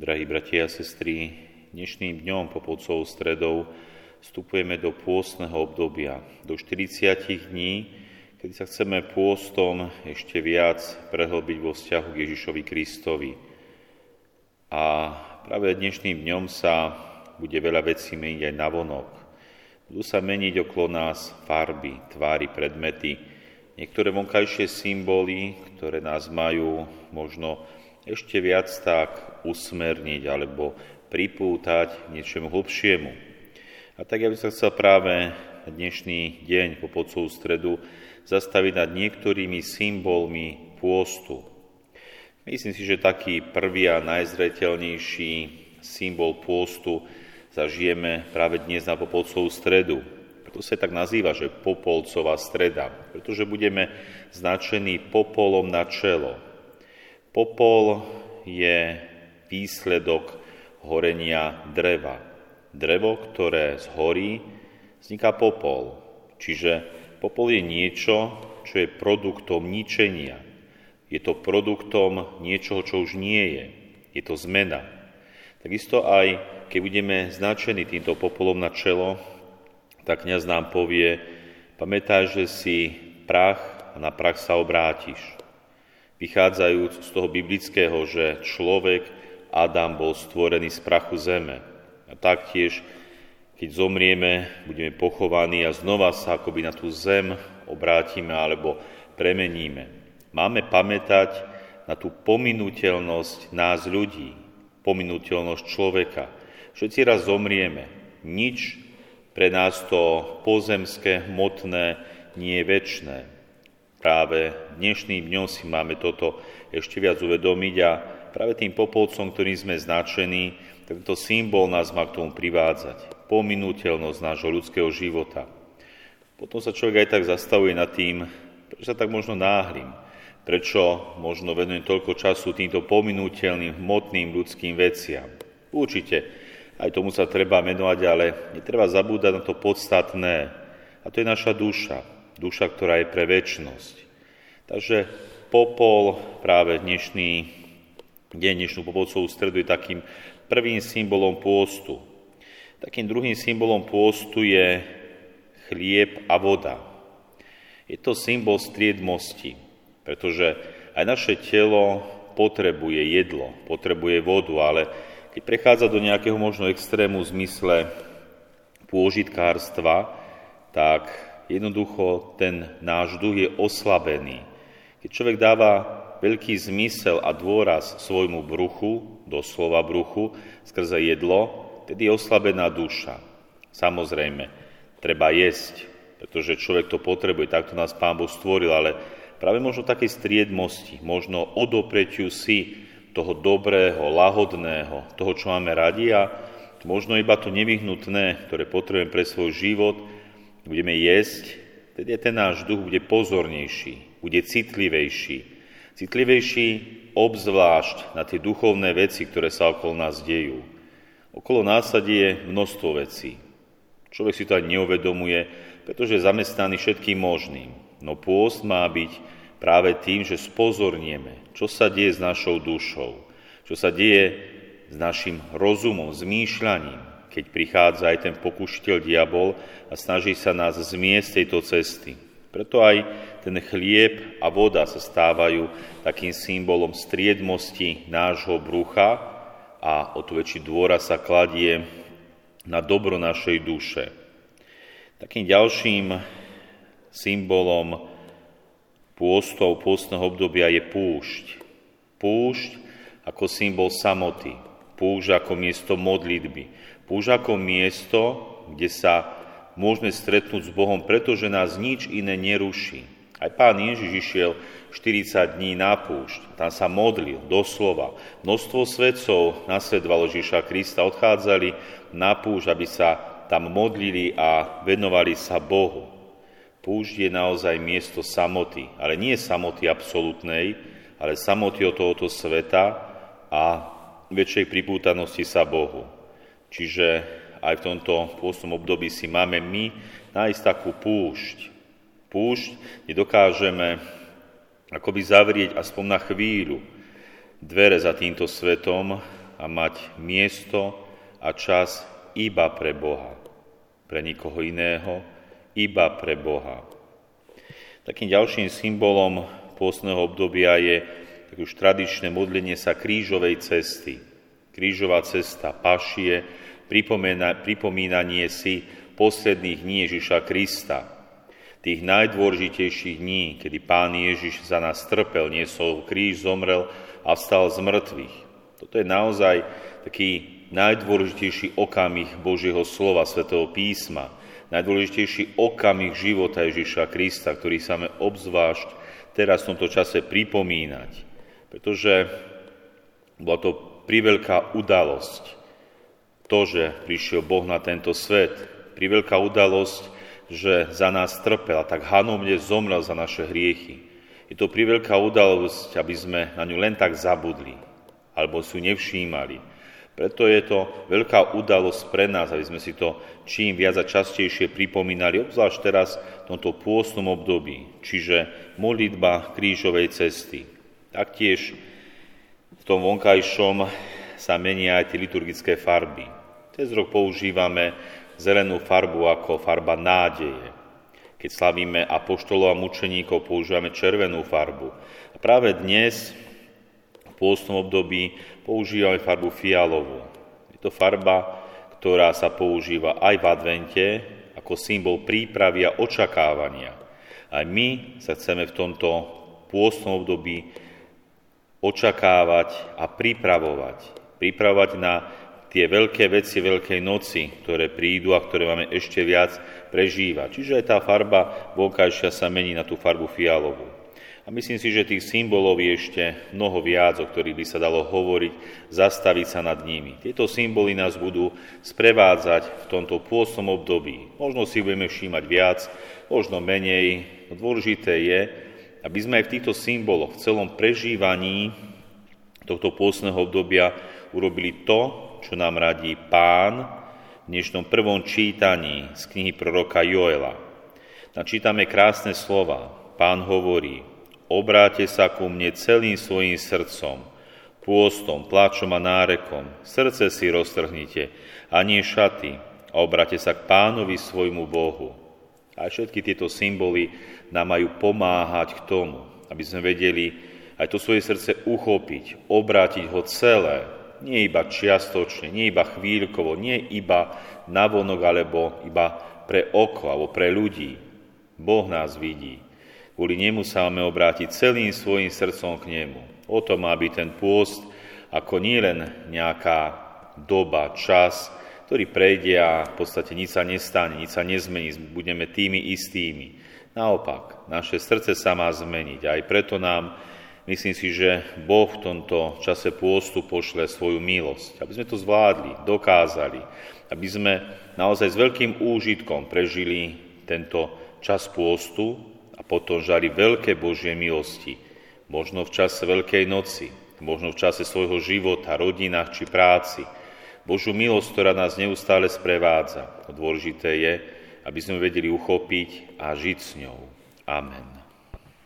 Drahí bratia a sestry, dnešným dňom po podcovou stredou vstupujeme do pôstneho obdobia, do 40 dní, kedy sa chceme pôstom ešte viac prehlbiť vo vzťahu k Ježišovi Kristovi. A práve dnešným dňom sa bude veľa vecí meniť aj na vonok. Budú sa meniť okolo nás farby, tvári, predmety, niektoré vonkajšie symboly, ktoré nás majú možno ešte viac tak usmerniť alebo pripútať niečomu hlbšiemu. A tak ja by som chcel práve dnešný deň po podcovú stredu zastaviť nad niektorými symbolmi pôstu. Myslím si, že taký prvý a najzreteľnejší symbol pôstu zažijeme práve dnes na Popolcovú stredu. Preto sa tak nazýva, že Popolcová streda, pretože budeme značení popolom na čelo. Popol je výsledok horenia dreva. Drevo, ktoré zhorí, vzniká popol. Čiže popol je niečo, čo je produktom ničenia. Je to produktom niečoho, čo už nie je. Je to zmena. Takisto aj, keď budeme značení týmto popolom na čelo, tak kniaz nám povie, pamätaj, že si prach a na prach sa obrátiš vychádzajúc z toho biblického, že človek, Adam, bol stvorený z prachu zeme. A taktiež, keď zomrieme, budeme pochovaní a znova sa akoby na tú zem obrátime alebo premeníme. Máme pamätať na tú pominuteľnosť nás ľudí, pominuteľnosť človeka. Všetci raz zomrieme. Nič pre nás to pozemské, hmotné nie je väčné práve dnešným dňom si máme toto ešte viac uvedomiť a práve tým popolcom, ktorým sme značení, tento symbol nás má k tomu privádzať. Pominuteľnosť nášho ľudského života. Potom sa človek aj tak zastavuje nad tým, prečo sa tak možno náhlim, prečo možno venujem toľko času týmto pominuteľným, hmotným ľudským veciam. Určite, aj tomu sa treba menovať, ale netreba zabúdať na to podstatné, a to je naša duša, duša, ktorá je pre väčnosť. Takže popol, práve dnešný deň, dnešnú popolcovú stredu je takým prvým symbolom pôstu. Takým druhým symbolom pôstu je chlieb a voda. Je to symbol striedmosti, pretože aj naše telo potrebuje jedlo, potrebuje vodu, ale keď prechádza do nejakého možno extrému v zmysle pôžitkárstva, tak jednoducho ten náš duch je oslabený. Keď človek dáva veľký zmysel a dôraz svojmu bruchu, doslova bruchu, skrze jedlo, tedy je oslabená duša. Samozrejme, treba jesť, pretože človek to potrebuje, takto nás Pán Boh stvoril, ale práve možno takej striedmosti, možno odopretiu si toho dobrého, lahodného, toho, čo máme radi a možno iba to nevyhnutné, ktoré potrebujem pre svoj život, budeme jesť, tedy ten náš duch bude pozornejší, bude citlivejší. Citlivejší obzvlášť na tie duchovné veci, ktoré sa okolo nás dejú. Okolo nás sa deje množstvo vecí. Človek si to ani neuvedomuje, pretože je zamestnaný všetkým možným. No pôst má byť práve tým, že spozornieme, čo sa deje s našou dušou, čo sa deje s našim rozumom, zmýšľaním, keď prichádza aj ten pokušiteľ diabol a snaží sa nás zmiesť tejto cesty. Preto aj ten chlieb a voda sa stávajú takým symbolom striedmosti nášho brucha a o to väčší dôra sa kladie na dobro našej duše. Takým ďalším symbolom pôstov, pôstneho obdobia je púšť. Púšť ako symbol samoty, púšť ako miesto modlitby, Púž ako miesto, kde sa môžeme stretnúť s Bohom, pretože nás nič iné neruší. Aj pán Ježiš išiel 40 dní na púšť, tam sa modlil, doslova. Množstvo svedcov nasledovalo Ježiša Krista, odchádzali na púšť, aby sa tam modlili a venovali sa Bohu. Púšť je naozaj miesto samoty, ale nie samoty absolútnej, ale samoty od tohoto sveta a väčšej pripútanosti sa Bohu. Čiže aj v tomto pôstnom období si máme my nájsť takú púšť. Púšť, kde dokážeme akoby zavrieť aspoň na chvíľu dvere za týmto svetom a mať miesto a čas iba pre Boha. Pre nikoho iného, iba pre Boha. Takým ďalším symbolom pôstneho obdobia je tak už tradičné modlenie sa krížovej cesty. Krížová cesta pašie, pripomínanie si posledných dní Ježiša Krista, tých najdôležitejších dní, kedy Pán Ježiš za nás trpel, niesol kríž, zomrel a vstal z mŕtvych. Toto je naozaj taký najdôležitejší okamih Božieho slova, svätého písma, najdôležitejší okamih života Ježiša Krista, ktorý sa máme obzvlášť teraz v tomto čase pripomínať. Pretože bola to priveľká udalosť, to, že prišiel Boh na tento svet, priveľká udalosť, že za nás trpel a tak hanomne zomrel za naše hriechy. Je to priveľká udalosť, aby sme na ňu len tak zabudli, alebo ju nevšímali. Preto je to veľká udalosť pre nás, aby sme si to čím viac a častejšie pripomínali, obzvlášť teraz v tomto pôstnom období, čiže modlitba krížovej cesty. Taktiež tom vonkajšom sa menia aj tie liturgické farby. Cez rok používame zelenú farbu ako farba nádeje. Keď slavíme apoštolov a mučeníkov, používame červenú farbu. A práve dnes pôstnom období používame farbu fialovú. Je to farba, ktorá sa používa aj v advente ako symbol prípravy a očakávania. Aj my sa chceme v tomto pôstnom období očakávať a pripravovať. Pripravovať na tie veľké veci Veľkej noci, ktoré prídu a ktoré máme ešte viac prežívať. Čiže aj tá farba vonkajšia sa mení na tú farbu fialovú. A myslím si, že tých symbolov je ešte mnoho viac, o ktorých by sa dalo hovoriť, zastaviť sa nad nimi. Tieto symboly nás budú sprevádzať v tomto pôsom období. Možno si budeme všímať viac, možno menej. Dôležité je, aby sme aj v týchto symboloch, v celom prežívaní tohto pôsneho obdobia urobili to, čo nám radí pán v dnešnom prvom čítaní z knihy proroka Joela. Načítame krásne slova. Pán hovorí, obráte sa ku mne celým svojim srdcom, pôstom, plačom a nárekom, srdce si roztrhnite a nie šaty a obráte sa k pánovi svojmu Bohu. A všetky tieto symboly nám majú pomáhať k tomu, aby sme vedeli aj to svoje srdce uchopiť, obrátiť ho celé, nie iba čiastočne, nie iba chvíľkovo, nie iba navonok alebo iba pre oko alebo pre ľudí. Boh nás vidí. Kvôli nemu sa máme obrátiť celým svojim srdcom k nemu. O to má byť ten pôst ako nielen nejaká doba, čas, ktorý prejde a v podstate nič sa nestane, nič sa nezmení, budeme tými istými. Naopak, naše srdce sa má zmeniť. Aj preto nám, myslím si, že Boh v tomto čase pôstu pošle svoju milosť, aby sme to zvládli, dokázali, aby sme naozaj s veľkým úžitkom prežili tento čas pôstu, a potom žali veľké Božie milosti, možno v čase Veľkej noci, možno v čase svojho života, rodinách či práci. Božú milosť, ktorá nás neustále sprevádza. Dôležité je, aby sme vedeli uchopiť a žiť s ňou. Amen.